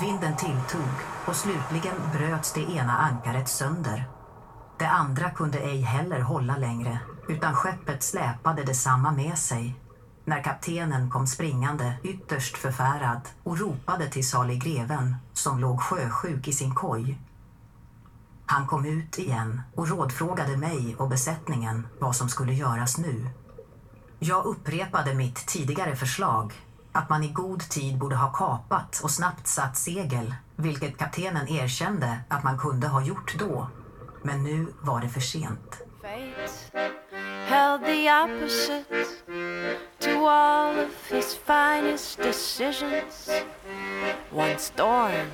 Vinden tilltog och slutligen bröts det ena ankaret sönder. Det andra kunde ej heller hålla längre utan skeppet släpade detsamma med sig när kaptenen kom springande ytterst förfärad och ropade till salig greven som låg sjösjuk i sin koj. Han kom ut igen och rådfrågade mig och besättningen vad som skulle göras nu. Jag upprepade mitt tidigare förslag att man i god tid borde ha kapat och snabbt satt segel, vilket kaptenen erkände att man kunde ha gjort då. Men nu var det för sent. Fate held the opposite to all of his finest decisions. One storm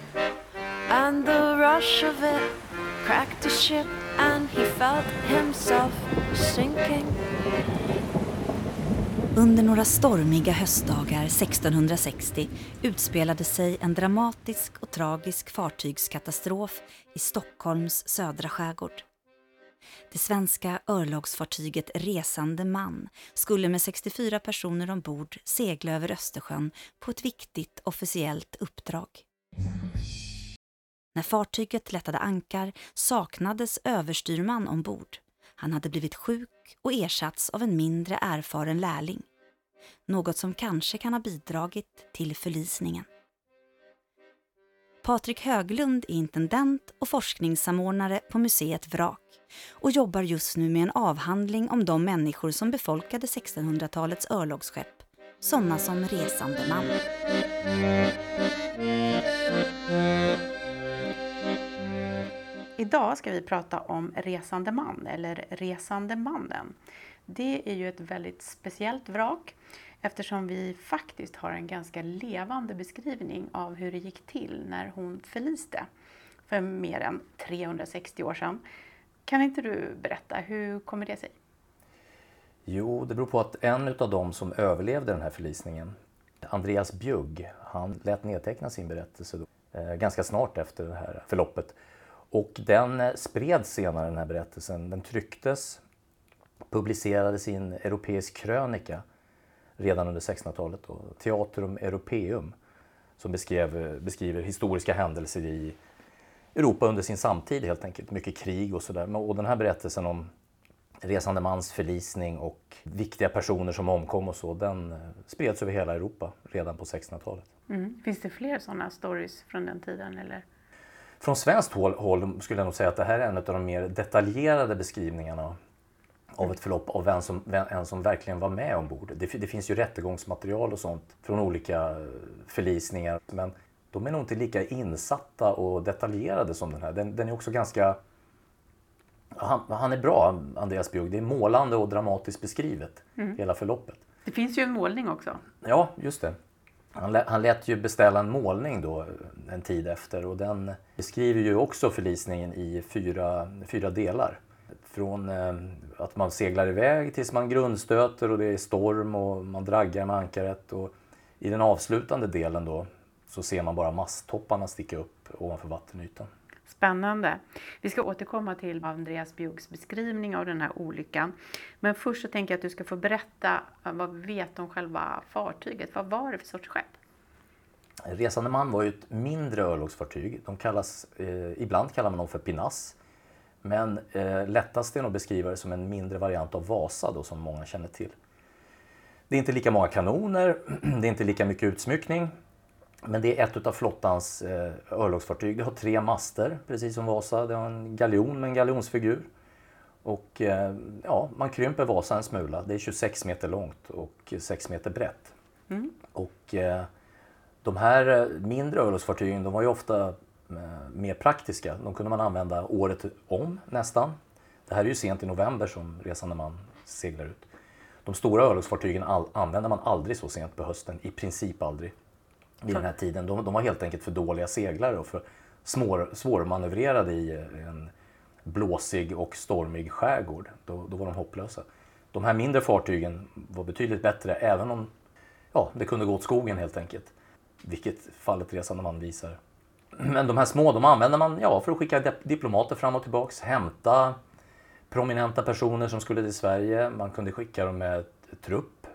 and the rush of it cracked the ship and he felt himself sinking. Under några stormiga höstdagar 1660 utspelade sig en dramatisk och tragisk fartygskatastrof i Stockholms södra skärgård. Det svenska örlogsfartyget Resande man skulle med 64 personer ombord segla över Östersjön på ett viktigt officiellt uppdrag. När fartyget lättade ankar saknades överstyrman ombord. Han hade blivit sjuk och ersatts av en mindre erfaren lärling. Något som kanske kan ha bidragit till förlisningen. Patrik Höglund är intendent och forskningssamordnare på museet Vrak och jobbar just nu med en avhandling om de människor som befolkade 1600-talets örlogsskepp, sådana som resande man. Idag ska vi prata om resande man eller resande mannen. Det är ju ett väldigt speciellt vrak eftersom vi faktiskt har en ganska levande beskrivning av hur det gick till när hon förliste för mer än 360 år sedan. Kan inte du berätta, hur kommer det sig? Jo, det beror på att en av dem som överlevde den här förlisningen, Andreas Bjugg, han lät nedteckna sin berättelse då, eh, ganska snart efter det här förloppet. Och den eh, spreds senare, den här berättelsen. Den trycktes, publicerades i en europeisk krönika redan under 1600-talet. Theatrum Europeum som beskrev, beskriver historiska händelser i Europa under sin samtid helt enkelt. Mycket krig och sådär. Och den här berättelsen om resande mans förlisning och viktiga personer som omkom och så, den eh, spreds över hela Europa redan på 1600-talet. Mm. Finns det fler sådana stories från den tiden? Eller? Från svenskt håll, håll skulle jag nog säga att det här är en av de mer detaljerade beskrivningarna av ett förlopp av en som, en som verkligen var med ombord. Det, det finns ju rättegångsmaterial och sånt från olika förlisningar men de är nog inte lika insatta och detaljerade som den här. Den, den är också ganska... Han, han, är bra, Andreas Bjugg. Det är målande och dramatiskt beskrivet, mm. hela förloppet. Det finns ju en målning också. Ja, just det. Han, lät, han lät ju beställa en målning då en tid efter och den beskriver ju också förlisningen i fyra, fyra delar. Från eh, att man seglar iväg tills man grundstöter och det är storm och man draggar med ankaret. Och I den avslutande delen då så ser man bara masttopparna sticka upp ovanför vattenytan. Spännande. Vi ska återkomma till Andreas Bjuggs beskrivning av den här olyckan. Men först så tänker jag att du ska få berätta vad vi vet om själva fartyget. Vad var det för sorts skepp? Resande man var ju ett mindre örlogsfartyg. De kallas, eh, ibland kallar man dem för pinass. Men eh, lättast är nog att beskriva det som en mindre variant av Vasa då, som många känner till. Det är inte lika många kanoner, det är inte lika mycket utsmyckning. Men det är ett av flottans eh, örlogsfartyg. Det har tre master, precis som Vasa. Det har en galjon med en galjonsfigur. Och eh, ja, man krymper Vasa en smula. Det är 26 meter långt och 6 meter brett. Mm. Och eh, de här eh, mindre örlogsfartygen de var ju ofta mer praktiska. De kunde man använda året om nästan. Det här är ju sent i november som resande man seglar ut. De stora örlogsfartygen använder man aldrig så sent på hösten, i princip aldrig vid den här tiden. De, de var helt enkelt för dåliga seglare och för svår, svårmanövrerade i en blåsig och stormig skärgård. Då, då var de hopplösa. De här mindre fartygen var betydligt bättre även om ja, det kunde gå åt skogen helt enkelt. Vilket fallet Resande man visar. Men de här små de använder man ja, för att skicka diplomater fram och tillbaks, hämta prominenta personer som skulle till Sverige. Man kunde skicka dem med trupp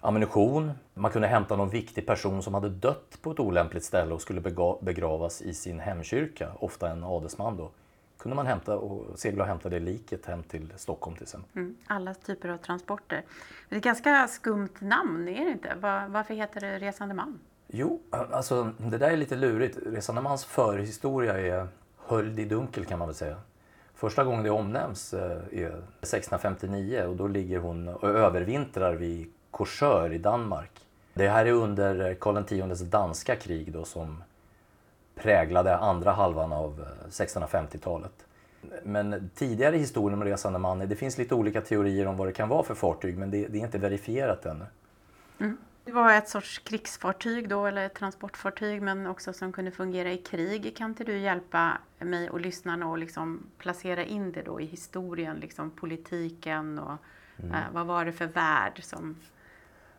ammunition. Man kunde hämta någon viktig person som hade dött på ett olämpligt ställe och skulle begravas i sin hemkyrka, ofta en adelsman då. kunde man hämta och segla och hämta det liket hem till Stockholm till exempel. Mm, alla typer av transporter. Det är ett ganska skumt namn, är det inte? Var, varför heter det Resande man? Jo, alltså det där är lite lurigt. Resande mans förhistoria är höljd i dunkel kan man väl säga. Första gången det omnämns eh, är 1659 och då ligger hon och övervintrar vid Korsör i Danmark. Det här är under Karl Xs danska krig då som präglade andra halvan av eh, 1650-talet. Men tidigare historier om resande man, det finns lite olika teorier om vad det kan vara för fartyg men det, det är inte verifierat ännu. Mm. Det var ett sorts krigsfartyg då, eller ett transportfartyg, men också som kunde fungera i krig. Kan inte du hjälpa mig och lyssnarna att liksom placera in det då i historien, liksom politiken och mm. eh, vad var det för värld som...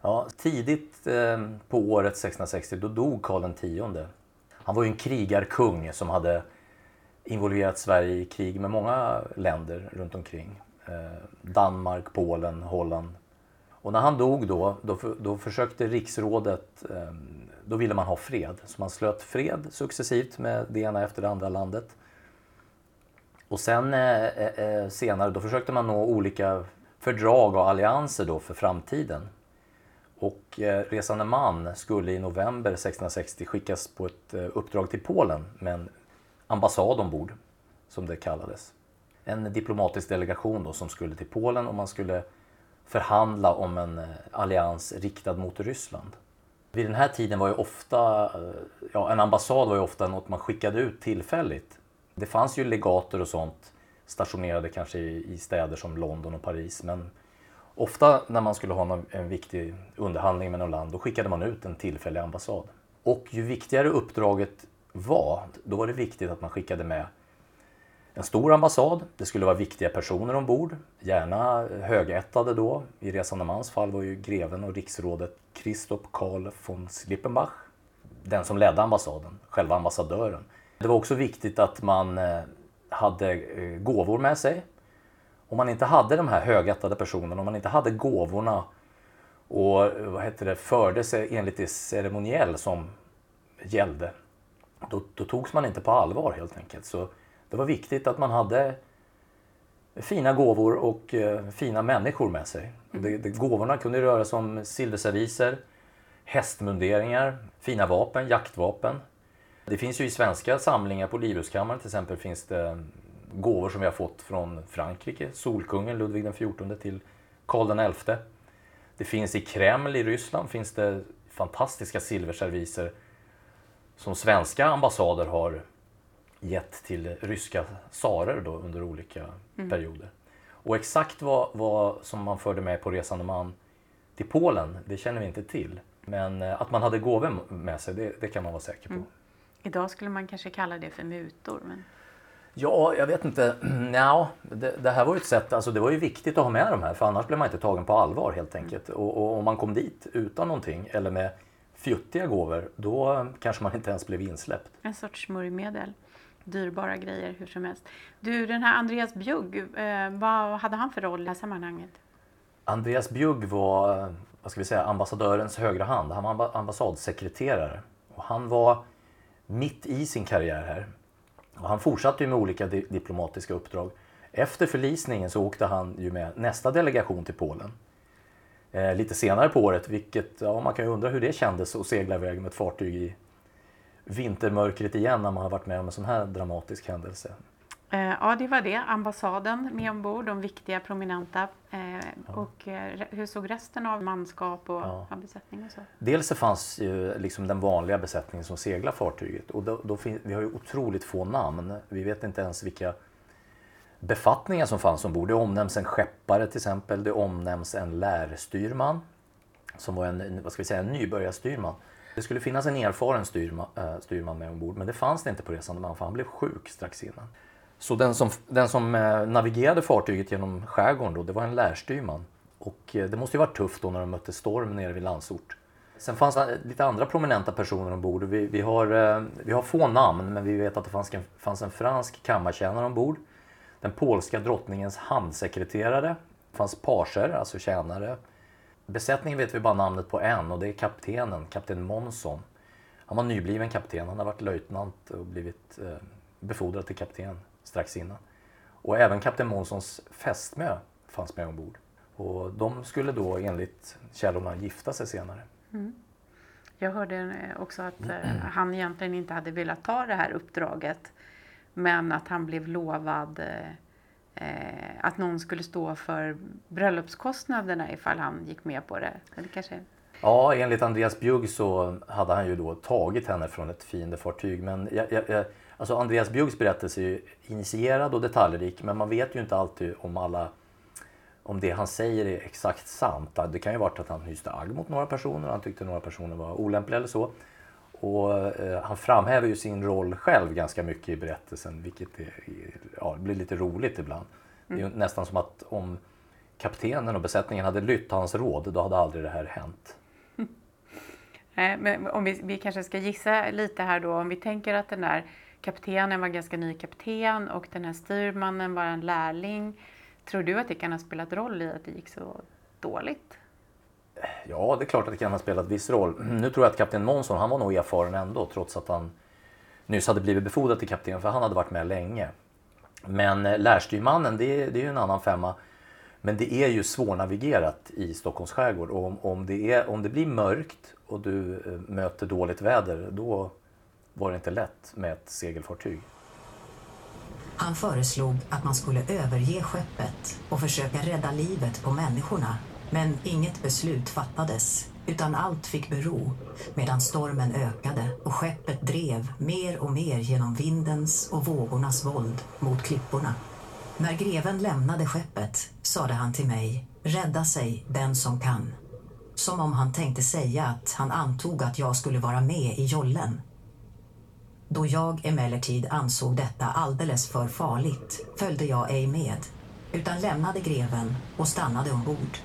Ja, tidigt eh, på året 1660 då dog Karl X. Han var ju en krigarkung som hade involverat Sverige i krig med många länder runt omkring. Eh, Danmark, Polen, Holland, och när han dog då, då, då försökte riksrådet, ehm, då ville man ha fred. Så man slöt fred successivt med det ena efter det andra landet. Och sen eh, eh, eh, senare då försökte man nå olika fördrag och allianser då för framtiden. Och resande man skulle i november 1660 skickas på ett uppdrag till Polen med en ambassad ombord, som det kallades. En diplomatisk delegation då som skulle till Polen och man skulle förhandla om en eh, allians riktad mot Ryssland. Vid den här tiden var ju ofta, eh, ja, en ambassad var ju ofta något man skickade ut tillfälligt. Det fanns ju legater och sånt stationerade kanske i, städer som London och Paris men ofta när man skulle ha en viktig underhandling med något land då skickade man ut en tillfällig ambassad. Och ju viktigare uppdraget var, då var det viktigt att man skickade med en stor ambassad. Det skulle vara viktiga personer ombord, gärna högättade då. I resande mans fall var ju greven och riksrådet Christoph Karl von Slippenbach den som ledde ambassaden, själva ambassadören. Det var också viktigt att man eh, hade eh, gåvor med sig. Om man inte hade de här högättade personerna, om man inte hade gåvorna och eh, vad heter det, förde sig enligt det ceremoniell som gällde, då, då togs man inte på allvar helt enkelt. Så det var viktigt att man hade fina gåvor och eh, fina människor med sig. Mm. Det, det, gåvorna kunde röra sig om silverserviser, hästmunderingar, fina vapen, jaktvapen. Det finns ju i svenska samlingar på Livrustkammaren till exempel finns det gåvor som vi har fått från Frankrike, Solkungen Ludvig XIV till Karl XI. Det finns i Kreml i Ryssland finns det fantastiska silverserviser som svenska ambassader har gett till ryska tsarer då under olika mm. perioder. Och exakt vad, vad som man förde med på resande man till Polen, det känner vi inte till. Men eh, att man hade gåvor med sig, det, det, kan man vara säker på. Mm. Idag skulle man kanske kalla det för mutor. Men... Ja, jag vet inte. Nja, det, det, här var ju ett sätt, alltså det var ju viktigt att ha med de här för annars blev man inte tagen på allvar helt enkelt. Mm. Och, och om man kom dit utan någonting eller med fjuttiga gåvor, då kanske man inte ens blev insläppt. En sorts smörjmedel dyrbara grejer hur som helst. Du, den här Andreas Bjugg, eh, vad hade han för roll i det här sammanhanget? Andreas Bjugg var eh, vad ska vi säga, ambassadörens högra hand. Han var ambassadsekreterare. Och han var mitt i sin karriär här. Och han fortsatte ju med olika di diplomatiska uppdrag. Efter förlisningen så åkte han ju med nästa delegation till Polen. Eh, lite senare på året, vilket ja, man kan ju undra hur det kändes att segla iväg med ett fartyg i vintermörkret igen när man har varit med om en sån här dramatisk händelse? Eh, ja, det var det. Ambassaden med ombord, de viktiga prominenta. Eh, ja. Och eh, hur såg resten av manskap och ja. besättning? Och så? Dels så fanns ju liksom den vanliga besättningen som seglar fartyget. Och då, då vi har ju otroligt få namn. Vi vet inte ens vilka befattningar som fanns ombord. Det omnämns en skeppare till exempel. Det omnämns en lärstyrman som var en, vad ska vi säga, en nybörjarstyrman. Det skulle finnas en erfaren styrman, äh, eh, styrman med ombord men det fanns det inte på resande man för han blev sjuk strax innan. Så den som, den som äh, navigerade fartyget genom skärgården då, det var en lärstyrman. Och äh, det måste ju varit tufft då när de mötte storm nere vid Landsort. Sen fanns det lite andra prominenta personer ombord. Vi, vi, har, vi har få namn men vi vet att det fanns en, fanns en fransk kammartjänare ombord. Den polska drottningens handsekreterare. Det fanns pager, alltså tjänare besättningen vet vi bara namnet på en och det är kaptenen, kapten Monson. Han var nybliven kapten, han har varit löjtnant och blivit eh, befordrad till kapten strax innan. Och även kapten Monsons fästmö fanns med ombord. Och de skulle då enligt källorna gifta sig senare. Mm. Jag hörde eh, också att eh, han egentligen inte hade velat ta det här uppdraget men att han blev lovad eh, Eh, att någon skulle stå för bröllopskostnaderna ifall han gick med på det. Eller kanske... Ja, enligt Andreas Bjugg så hade han ju då tagit henne från ett fiendefartyg. Men jag, jag, alltså Andreas Bjuggs berättelse är ju initierad och detaljrik men man vet ju inte alltid om alla om det han säger är exakt sant. Det kan ju vara att han hyste agg mot några personer, han tyckte några personer var olämpliga eller så. Och eh, han framhäver ju sin roll själv ganska mycket i berättelsen, vilket är, ja, blir lite roligt ibland. Mm. Det är nästan som att om kaptenen och besättningen hade lytt hans råd, då hade aldrig det här hänt. Men om vi, vi kanske ska gissa lite här då, om vi tänker att den där kaptenen var ganska ny kapten och den här styrmannen var en lärling. Tror du att det kan ha spelat roll i att det gick så dåligt? Ja, det är klart att det kan ha spelat viss roll. Mm, nu tror jag att kapten Månsson, han var nog erfaren ändå trots att han nyss hade blivit befordrad till kapten för han hade varit med länge. Men eh, lärstyrmannen, det, det är ju en annan femma. Men det är ju svårnavigerat i Stockholms skärgård och om, om, det, är, om det blir mörkt och du eh, möter dåligt väder, då var det inte lätt med ett segelfartyg. Han föreslog att man skulle överge skeppet och försöka rädda livet på människorna. Men inget beslut fattades, utan allt fick bero medan stormen ökade och skeppet drev mer och mer genom vindens och vågornas våld mot klipporna. När greven lämnade skeppet sade han till mig, rädda sig den som kan. Som om han tänkte säga att han antog att jag skulle vara med i jollen då jag emellertid ansåg detta alldeles för farligt följde jag ej med, utan lämnade greven och stannade ombord.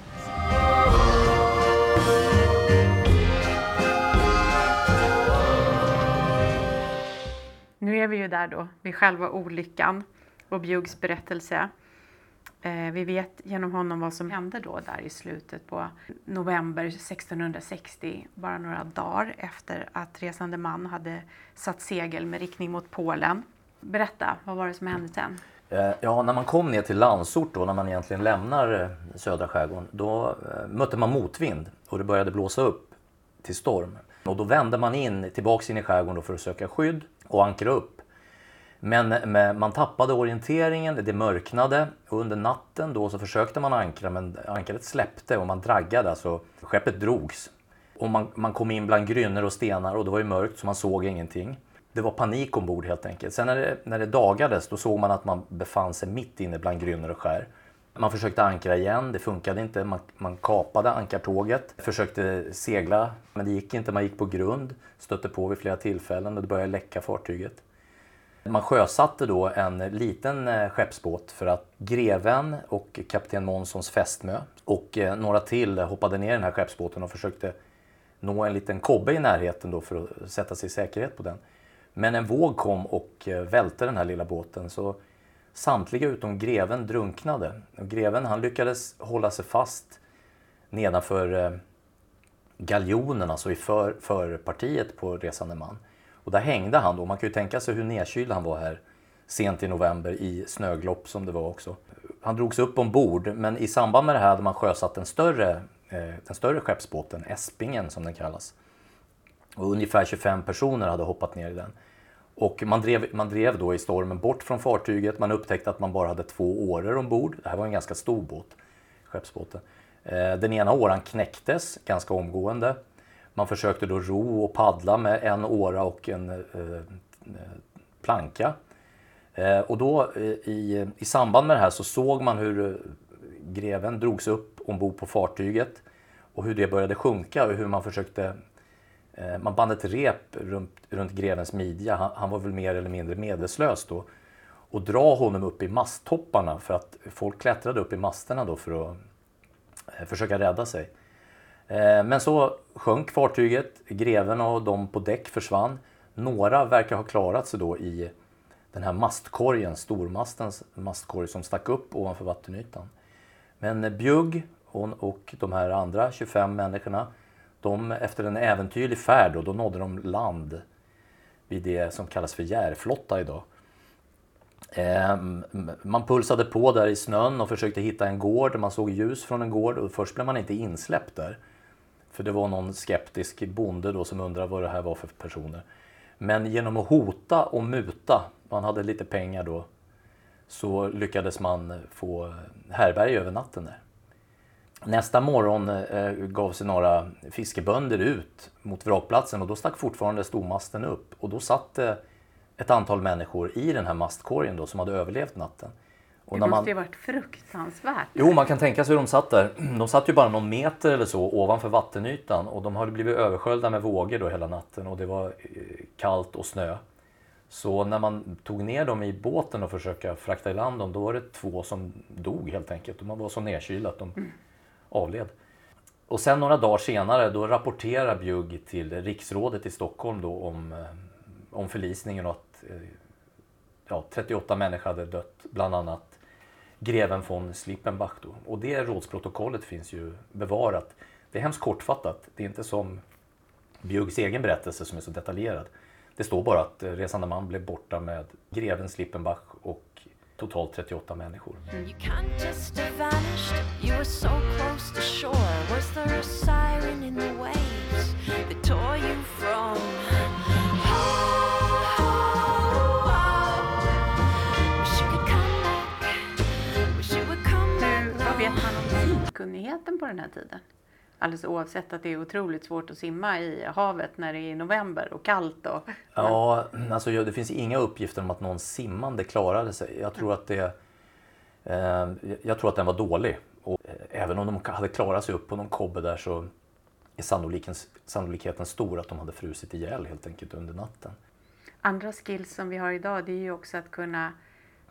Nu är vi ju där då, vid själva olyckan och Bjuggs berättelse. Eh, vi vet genom honom vad som hände då där i slutet på november 1660, bara några dagar efter att resande man hade satt segel med riktning mot Polen. Berätta, vad var det som hände sen? Eh, ja, när man kom ner till Landsort då, när man egentligen lämnar eh, södra skärgården, då eh, mötte man motvind och det började blåsa upp till storm. Och då vände man in, tillbaks in i skärgården för att söka skydd och ankra upp. Men man tappade orienteringen, det mörknade och under natten då så försökte man ankra men ankaret släppte och man draggade, alltså skeppet drogs. Och man, man kom in bland grynnor och stenar och det var ju mörkt så man såg ingenting. Det var panik ombord helt enkelt. Sen när det, när det dagades då såg man att man befann sig mitt inne bland grynnor och skär. Man försökte ankra igen, det funkade inte. Man, man kapade ankartåget, försökte segla men det gick inte. Man gick på grund, stötte på vid flera tillfällen och det började läcka fartyget. Man sjösatte då en liten eh, skeppsbåt för att greven och kapten Månssons fästmö och eh, några till hoppade ner i den här skeppsbåten och försökte nå en liten kobbe i närheten då för att sätta sig i säkerhet på den. Men en våg kom och eh, välte den här lilla båten så samtliga utom greven drunknade. Och greven han lyckades hålla sig fast nedanför eh, galjonen, alltså i för, förpartiet på resande man. Och där hängde han då. Man kan ju tänka sig hur nedkyld han var här sent i november i snöglopp som det var också. Han drogs upp ombord men i samband med det här hade man sjösatt den större, eh, den större skeppsbåten, Espingen som den kallas. Och ungefär 25 personer hade hoppat ner i den. Och man drev, man drev då i stormen bort från fartyget. Man upptäckte att man bara hade två åror ombord. Det här var en ganska stor båt, skeppsbåten. Eh, den ena åran knäcktes ganska omgående. Man försökte då ro och paddla med en åra och en eh, eh planka. Eh, och då eh, i, i samband med det här så såg man hur greven drogs upp ombord på fartyget och hur det började sjunka och hur man försökte Eh, man band ett rep runt, runt grevens midja, han, han, var väl mer eller mindre medvetslös då, och dra honom upp i masttopparna för att folk klättrade upp i masterna då för att eh, försöka rädda sig. Eh, men så sjönk fartyget, greven och de på däck försvann. Några verkar ha klarat sig då i den här mastkorgen, stormastens mastkorg som stack upp ovanför vattenytan. Men Bjugg och, och de här andra 25 människorna, de, efter en äventyrlig färd, då, då nådde de land vid det som kallas för Järflotta idag. Ehm, man pulsade på där i snön och försökte hitta en gård. Man såg ljus från en gård och först blev man inte insläppt där. För det var någon skeptisk bonde då som undrade vad det här var för personer. Men genom att hota och muta, man hade lite pengar då, så lyckades man få härberge över natten där. Nästa morgon eh, gav sig några fiskebönder ut mot vrakplatsen och då stack fortfarande stormasten upp och då satt det ett antal människor i den här mastkorgen då som hade överlevt natten. Och det måste man... ju varit fruktansvärt. Jo, man kan tänka sig hur de satt där. De satt ju bara någon meter eller så ovanför vattenytan och de hade blivit översköljda med vågor då hela natten och det var eh, kallt och snö. Så när man tog ner dem i båten och försökte frakta i land dem, då var det två som dog helt enkelt. De var så nedkylda att de mm avled. Och sen några dagar senare då rapporterar Bjugg till riksrådet i Stockholm då om, eh, om förlisningen och att eh, ja, 38 människor hade dött, bland annat greven von Slippenbach. Då. Och det rådsprotokollet finns ju bevarat. Det är hemskt kortfattat. Det är inte som Bjuggs egen berättelse som är så detaljerad. Det står bara att eh, resande man blev borta med greven Slippenbach och totalt 38 människor. Mm. From Vad vet man om simkunnigheten på den här tiden? Alldeles oavsett att det är otroligt svårt att simma i havet när det är november och kallt. Och... Ja, alltså det finns inga uppgifter om att någon simmande klarade sig. Jag tror att, det, eh, jag tror att den var dålig. Och eh, även om de hade klarat sig upp på någon kobbe där så är sannolikheten, sannolikheten stor att de hade frusit ihjäl helt enkelt under natten. Andra skills som vi har idag det är ju också att kunna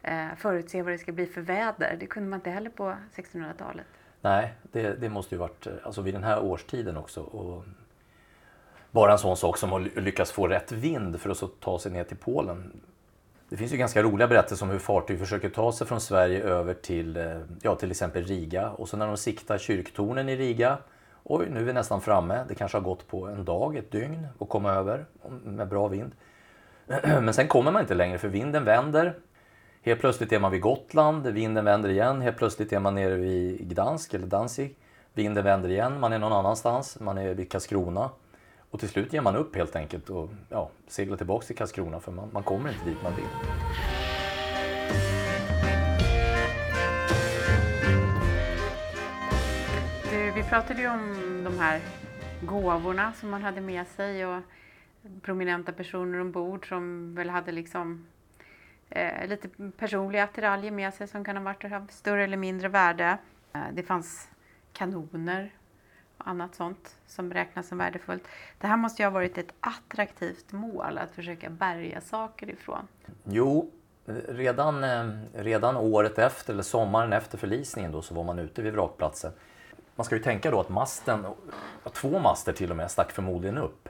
eh, förutse vad det ska bli för väder. Det kunde man inte heller på 1600-talet. Nej, det, det måste ju varit eh, alltså vid den här årstiden också. Och bara en sån sak som att lyckas få rätt vind för att så ta sig ner till Polen. Det finns ju ganska roliga berättelser om hur fartyg försöker ta sig från Sverige över till eh, ja, till exempel Riga och så när de siktar kyrktornen i Riga Oj, nu är vi nästan framme. Det kanske har gått på en dag, ett dygn att komma över med bra vind. Men sen kommer man inte längre för vinden vänder Helt plötsligt är man vid Gotland, vinden vänder igen. Helt plötsligt är man nere vid Gdansk eller Danzig. Vinden vänder igen, man är någon annanstans, man är vid Karlskrona. Och till slut ger man upp helt enkelt och ja, seglar tillbaka till Karlskrona för man, man kommer inte dit man vill. Du, vi pratade ju om de här gåvorna som man hade med sig och prominenta personer ombord som väl hade liksom eh, lite personliga attiraljer med sig som kan ha varit av större eller mindre värde. Eh, det fanns kanoner och annat sånt som räknas som värdefullt. Det här måste ju ha varit ett attraktivt mål att försöka bärga saker ifrån. Jo, redan, eh, redan året efter, eller sommaren efter förlisningen då, så var man ute vid vrakplatsen. Man ska ju tänka då att masten, två master till och med, stack förmodligen upp.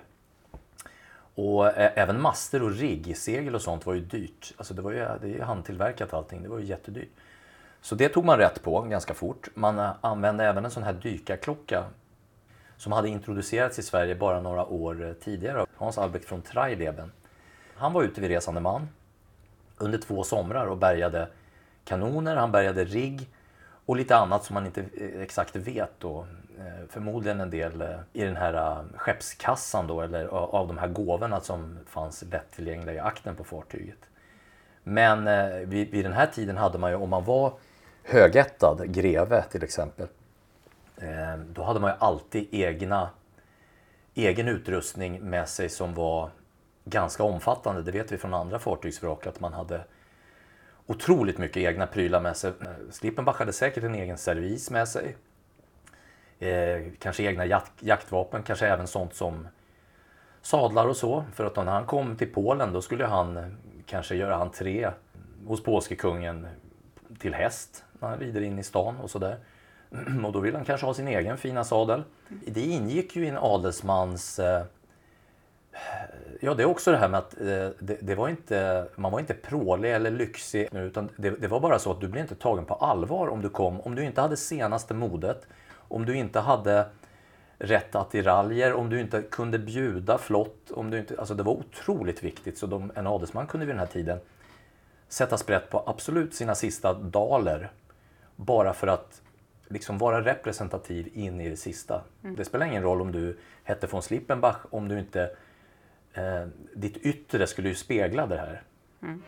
Och eh, även master och riggsegel och sånt var ju dyrt. Alltså det var ju det är handtillverkat allting, det var ju jättedyrt. Så det tog man rätt på ganska fort. Man eh, använde även en sån här dykarklocka som hade introducerats i Sverige bara några år eh, tidigare av Hans Albrecht från Treileben. Han var ute vid resande man under två somrar och bärgade kanoner, han bärgade rigg och lite annat som man inte exakt vet då. Eh, förmodligen en del eh, i den här eh, skeppskassan då, eller av de här gåvorna som fanns lättillgängliga i akten på fartyget. Men vid, vid den här tiden hade man ju, om man var högättad greve till exempel, då hade man ju alltid egna, egen utrustning med sig som var ganska omfattande. Det vet vi från andra fartygsvrak att man hade otroligt mycket egna prylar med sig. Slippenbach hade säkert en egen servis med sig. Eh, kanske egna jakt, jaktvapen, kanske även sånt som sadlar och så. För att när han kom till Polen då skulle han kanske göra entré hos polske kungen till häst när han rider in i stan och sådär. Och då vill han kanske ha sin egen fina sadel. Det ingick ju i en adelsmans eh, Ja, det är också det här med att eh, det, det, var inte, man var inte prålig eller lyxig utan det, det, var bara så att du blev inte tagen på allvar om du kom, om du inte hade senaste modet om du inte hade rätt attiraljer, om du inte kunde bjuda flott, om du inte, alltså det var otroligt viktigt. Så de, en adelsman kunde vid den här tiden sätta sprätt på absolut sina sista daler bara för att liksom vara representativ in i det sista. Mm. Det spelar ingen roll om du hette von Slippenbach om du inte... Eh, ditt yttre skulle ju spegla det här. Mm.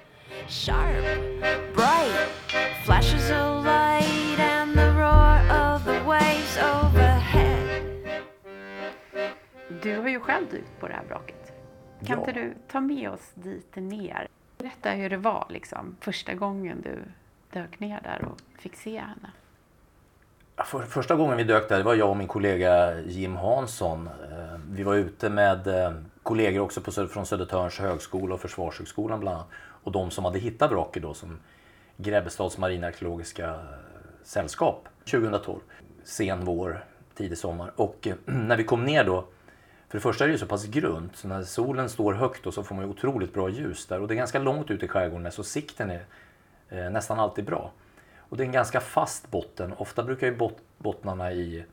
Sharp, bright, flashes of light Du har ju själv dykt på det här vraket. Kan ja. inte du ta med oss dit ner? Berätta hur det var liksom, första gången du dök ner där och fick se henne. För, första gången vi dök där var jag och min kollega Jim Hansson. Eh, vi var ute med eh, kollegor också på, från Södertörns högskola och Försvarshögskolan bland annat. Och de som hade hittat vraket då som Grebbestads marinarkeologiska eh, sällskap 2012. Sen vår, tidig sommar. Och när vi kom ner då för det första är det ju så pass grunt, så när solen står högt och så får man ju otroligt bra ljus där. Och det är ganska långt ut i skärgården så sikten är eh, nästan alltid bra. Och det är en ganska fast botten. Ofta brukar ju bot bottnarna i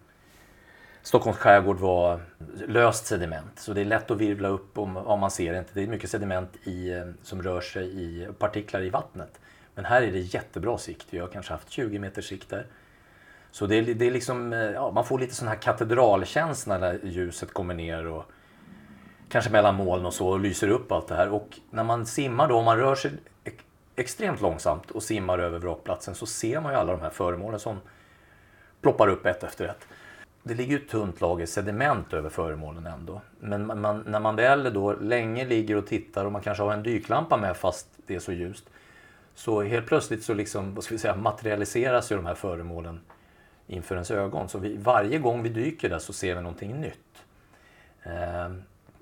Stockholms skärgård vara löst sediment. Så det är lätt att virvla upp om, om man ser det inte. Det är mycket sediment i, eh, som rör sig i partiklar i vattnet. Men här är det jättebra sikt. Vi har kanske haft 20 meters sikt där. Så det är, det är liksom, eh, ja, man får lite sån här katedralkänsla när ljuset kommer ner och kanske mellan moln och så och lyser upp allt det här. Och när man simmar då, om man rör sig extremt långsamt och simmar över vrakplatsen så ser man ju alla de här föremålen som ploppar upp ett efter ett. Det ligger ju ett tunt lager sediment över föremålen ändå. Men man, när man väl då länge ligger och tittar och man kanske har en dyklampa med fast det är så ljust. Så helt plötsligt så liksom, vad ska vi säga, materialiseras ju de här föremålen inför ens ögon. Så vi, varje gång vi dyker där så ser vi någonting nytt. Eh,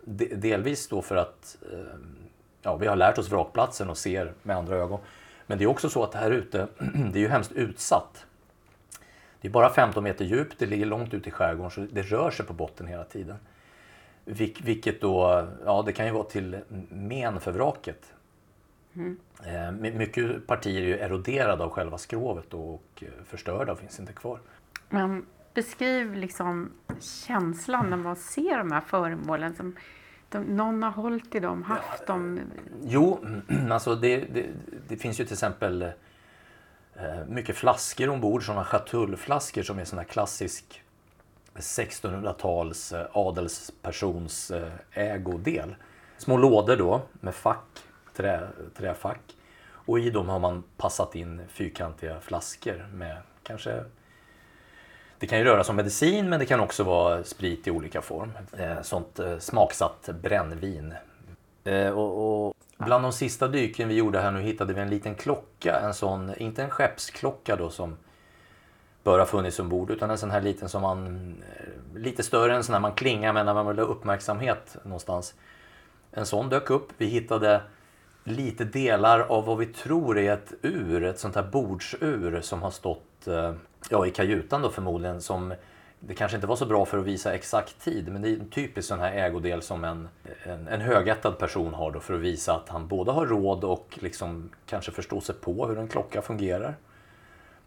de, delvis då för att eh, ja, vi har lärt oss vrakplatsen och ser med andra ögon. Men det är också så att här ute, det är ju hemskt utsatt. Det är bara 15 meter djupt, det ligger långt ut i skärgården så det rör sig på botten hela tiden. Vil vilket då, ja det kan ju vara till men för vraket. Mm. Eh, mycket partier är ju eroderade av själva skrovet och eh, förstörda och finns inte kvar. Men beskriv liksom känslan när man ser de här föremålen. Som de, någon har hållit i dem, haft dem. Jo, alltså det, det, det finns ju till exempel eh, mycket flaskor ombord, sådana chatullflaskor som är sådana klassisk 1600-tals adelspersons ägodel. Små lådor då med fack, trä, träfack. Och i dem har man passat in fyrkantiga flaskor med kanske det kan ju röra sig om medicin men det kan också vara sprit i olika form. Eh, sånt eh, smaksatt brännvin. Eh, och, och, bland de sista dyken vi gjorde här nu hittade vi en liten klocka. En sån, inte en skeppsklocka då som bör ha funnits ombord utan en sån här liten som man, lite större än sån här man klingar med när man vill ha uppmärksamhet någonstans. En sån dök upp. Vi hittade lite delar av vad vi tror är ett ur, ett sånt här bordsur som har stått ja, i kajutan då förmodligen. Som, det kanske inte var så bra för att visa exakt tid men det är en typisk sån här ägodel som en, en, en högättad person har då för att visa att han både har råd och liksom kanske förstår sig på hur en klocka fungerar.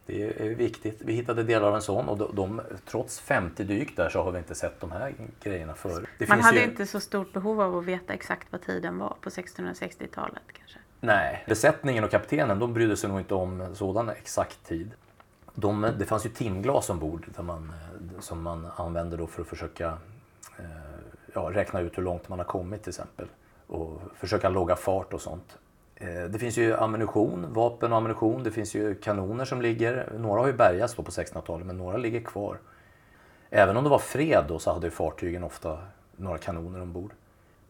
Det är viktigt. Vi hittade delar av en sån och de, de, trots 50 dyk där så har vi inte sett de här grejerna förr. Man hade ju inte så stort behov av att veta exakt vad tiden var på 1660-talet kanske? Nej, besättningen och kaptenen de brydde sig nog inte om sådan exakt tid. De, det fanns ju timglas ombord där man, som man använde då för att försöka eh, ja, räkna ut hur långt man har kommit till exempel. Och försöka logga fart och sånt. Eh, det finns ju ammunition, vapen och ammunition. Det finns ju kanoner som ligger. Några har ju bärgats på 1600-talet men några ligger kvar. Även om det var fred då så hade fartygen ofta några kanoner ombord.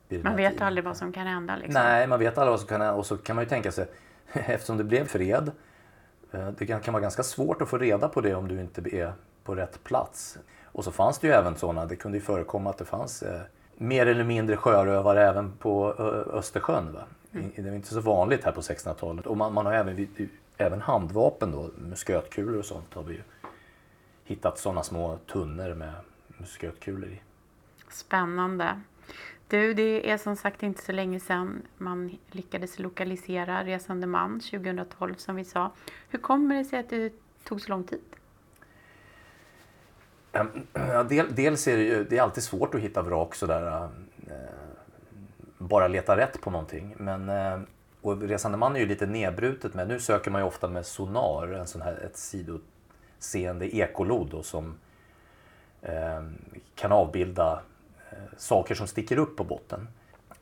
Man vet tiden. aldrig vad som kan hända. Liksom. Nej, man vet aldrig vad som kan hända. Och så kan man ju tänka sig, eftersom det blev fred. Eh, det kan vara ganska svårt att få reda på det om du inte är på rätt plats. Och så fanns det ju även sådana, det kunde ju förekomma att det fanns eh, mer eller mindre sjörövare även på Östersjön. Va? Mm. Det var inte så vanligt här på 1600-talet. Och man, man, har även, även handvapen då, muskötkulor och sånt har vi ju hittat sådana små tunnor med muskötkulor i. Spännande. Du, det är som sagt inte så länge sedan man lyckades lokalisera resande man 2012 som vi sa. Hur kommer det sig att det tog så lång tid? Ehm, ja, del, dels är det ju det är alltid svårt att hitta vrak sådär. äh, bara leta rätt på någonting. Men, äh, och resande man är ju lite nedbrutet med. Nu söker man ju ofta med sonar, en sån här, ett sidoseende ekolod då, som äh, kan avbilda saker som sticker upp på botten.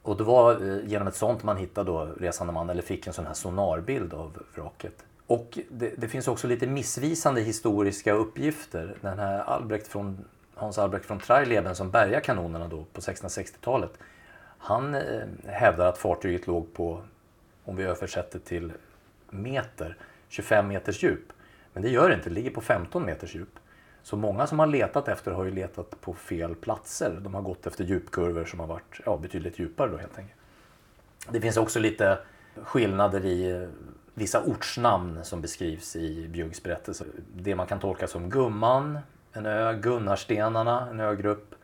Och det var eh, genom ett sånt man hittade då resande man eller fick en sån här sonarbild av vraket. Och det, det, finns också lite missvisande historiska uppgifter. Den här Albrecht från, Hans Albrecht från Treileben som bärgar kanonerna då på 1660-talet. Han eh, hävdar att fartyget låg på, om vi översätter till meter, 25 meters djup. Men det gör det inte, det ligger på 15 meters djup. Så många som har letat efter har ju letat på fel platser. De har gått efter djupkurvor som har varit ja, betydligt djupare då helt enkelt. Det finns också lite skillnader i eh, vissa ortsnamn som beskrivs i Bjuggs berättelse. Det man kan tolka som Gumman, en ö, Gunnarstenarna, en ögrupp,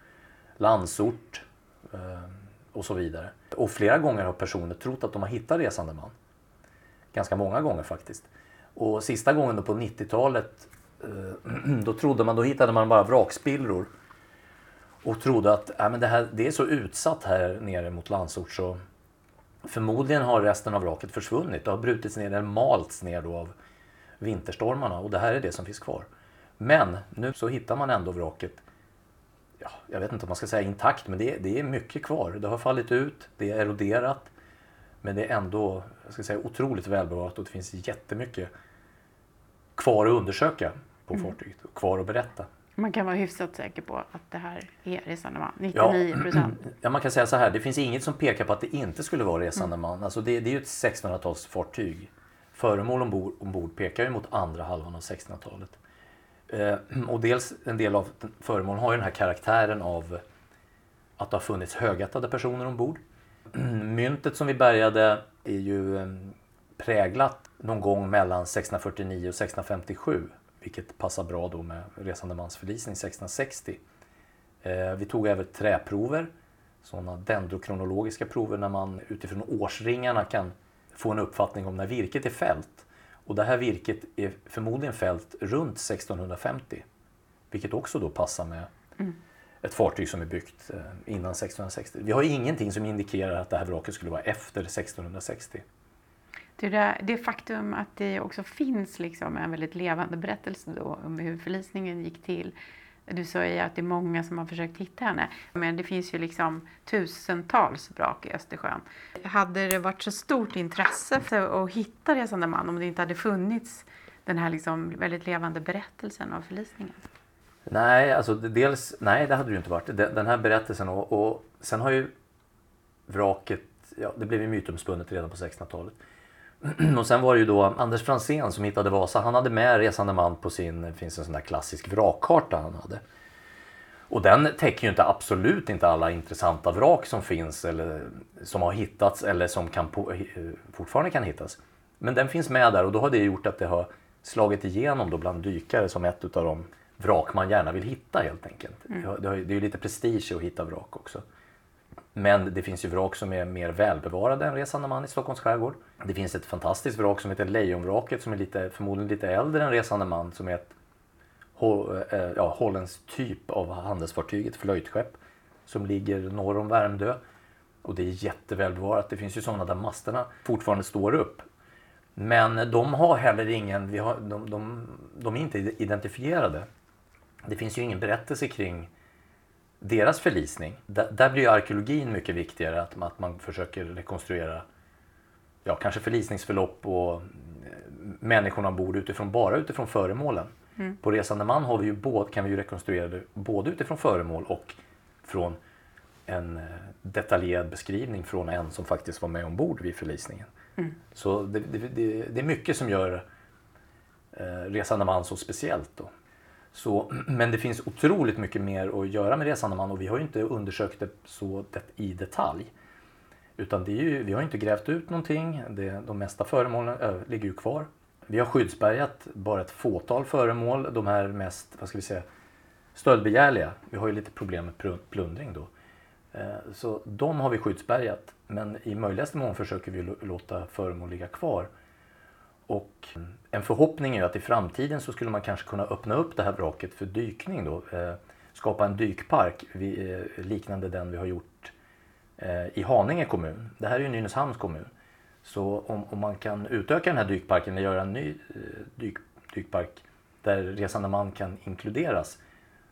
Landsort eh, och så vidare. Och flera gånger har personer trott att de har hittat resande man. Ganska många gånger faktiskt. Och sista gången då på 90-talet Eh, då trodde man, då hittade man bara vrakspillror. Och trodde att äh, men det, här, det är så utsatt här nere mot Landsort så Förmodligen har resten av vraket försvunnit. Det har brutits ner eller malts ner då av vinterstormarna och det här är det som finns kvar. Men nu så hittar man ändå vraket, ja, jag vet inte om man ska säga intakt, men det, det är mycket kvar. Det har fallit ut, det är eroderat, men det är ändå jag ska säga, otroligt välbevarat och det finns jättemycket kvar att undersöka på mm. fartyget och kvar att berätta. Man kan vara hyfsat säker på att det här är resande man. 99 procent. Ja, ja, man kan säga så här. Det finns inget som pekar på att det inte skulle vara resande man. Mm. Alltså det, det är ju ett 1600-talsfartyg. Föremål ombord, ombord pekar ju mot andra halvan av 1600-talet. Eh, och dels en del av föremålen har ju den här karaktären av att det har funnits högättade personer ombord. Myntet som vi bärgade är ju eh, präglat någon gång mellan 1649 och 1657 vilket passar bra då med resande mans förlisning 1660. Eh, vi tog även träprover, sådana dendrokronologiska prover när man utifrån årsringarna kan få en uppfattning om när virket är fällt. Och det här virket är förmodligen fällt runt 1650. Vilket också då passar med mm. ett fartyg som är byggt eh, innan 1660. Vi har ingenting som indikerar att det här vraket skulle vara efter 1660. Det, där, det faktum att det också finns liksom en väldigt levande berättelse då om hur förlisningen gick till. Du sa ju att det är många som har försökt hitta henne. Men det finns ju liksom tusentals vrak i Östersjön. Hade det varit så stort intresse för att hitta resande man om det inte hade funnits den här liksom väldigt levande berättelsen av förlisningen? Nej, alltså dels, nej det hade det ju inte varit. Den här berättelsen och, och sen har ju vraket, ja, det blev ju mytomspunnet redan på 1600-talet. Och sen var det ju då Anders Fransén som hittade Vasa. Han hade med resande man på sin, det finns en sån där klassisk vrakkarta han hade. Och den täcker ju inte absolut inte alla intressanta vrak som finns eller som har hittats eller som kan fortfarande kan hittas. Men den finns med där och då har det gjort att det har slagit igenom då bland dykare som ett av de vrak man gärna vill hitta helt enkelt. Mm. Det är ju lite prestige att hitta vrak också. Men det finns ju vrak som är mer välbevarade än resande man i Stockholms skärgård. Det finns ett fantastiskt vrak som heter Lejonvraket som är lite, förmodligen lite äldre än resande man som är ett eh, eh, ja, holländskt typ av handelsfartyg, ett flöjtskepp som ligger norr om Värmdö. Och det är jättevälbevarat. Det finns ju sådana där masterna fortfarande står upp. Men de har heller ingen, vi har, de, de, de är inte identifierade. Det finns ju ingen berättelse kring deras förlisning, där, där blir arkeologin mycket viktigare. Att, att man försöker rekonstruera ja, kanske förlisningsförlopp och eh, människorna ombord utifrån, bara utifrån föremålen. Mm. På resande man har vi ju både, kan vi ju rekonstruera det både utifrån föremål och från en eh, detaljerad beskrivning från en som faktiskt var med ombord vid förlisningen. Mm. Så det, det, det, det, är mycket som gör eh, resande man så speciellt. Då. Så, men det finns otroligt mycket mer att göra med resande man och vi har ju inte undersökt det så det, i detalj. Utan det är ju, vi har inte grävt ut någonting. Det, de mesta föremålen ö, ligger ju kvar. Vi har skyddsbergat bara ett fåtal föremål. De här mest, vad ska vi säga, stöldbegärliga. Vi har ju lite problem med plundring då. Eh, så de har vi skyddsbergat. Men i möjligaste mån försöker vi låta föremål ligga kvar. Och mm, en förhoppning är att i framtiden så skulle man kanske kunna öppna upp det här vraket för dykning då. Eh, skapa en dykpark eh, liknande den vi har gjort eh, i Haninge kommun. Det här är ju Nynäshamns kommun. Så om, om man kan utöka den här dykparken och göra en ny dyk, dykpark där resande man kan inkluderas,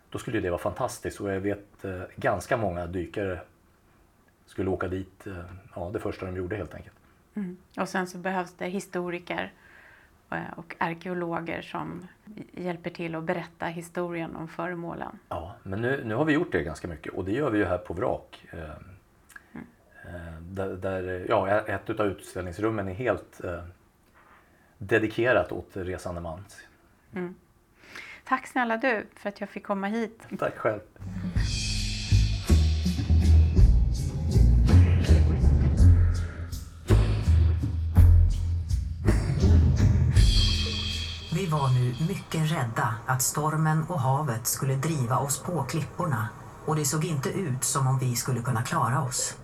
då skulle det vara fantastiskt. Och jag vet ganska många dykare skulle åka dit ja, det första de gjorde helt enkelt. Mm. Och sen så behövs det historiker och arkeologer som hjälper till att berätta historien om föremålen. Ja, men nu, nu har vi gjort det ganska mycket och det gör vi ju här på Vrak. Eh, mm. Där, där, ja, ett av utställningsrummen är helt eh, dedikerat åt resande man. Mm. Tack snälla du för att jag fick komma hit. Tack själv. Vi mycket rädda att stormen och havet skulle driva oss på klipporna och det såg inte ut som om vi skulle kunna klara oss.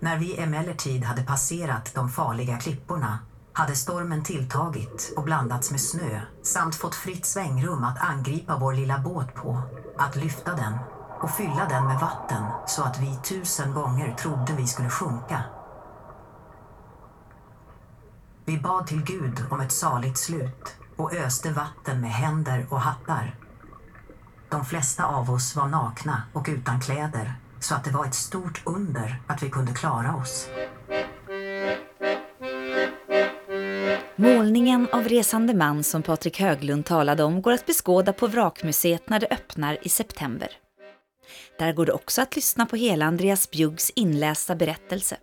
När vi emellertid hade passerat de farliga klipporna hade stormen tilltagit och blandats med snö samt fått fritt svängrum att angripa vår lilla båt på, att lyfta den och fylla den med vatten så att vi tusen gånger trodde vi skulle sjunka. Vi bad till Gud om ett saligt slut och öste vatten med händer och hattar. De flesta av oss var nakna och utan kläder så att det var ett stort under att vi kunde klara oss. Målningen av resande man som Patrik Höglund talade om går att beskåda på Vrakmuseet när det öppnar i september. Där går det också att lyssna på hela Andreas Bjuggs inlästa berättelse.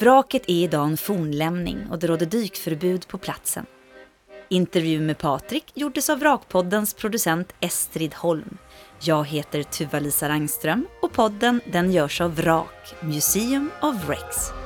Vraket är idag en fornlämning och det råder dykförbud på platsen. Intervju med Patrik gjordes av Vrakpoddens producent Estrid Holm. Jag heter Tuva-Lisa Rangström och podden den görs av Vrak, Museum of Rex.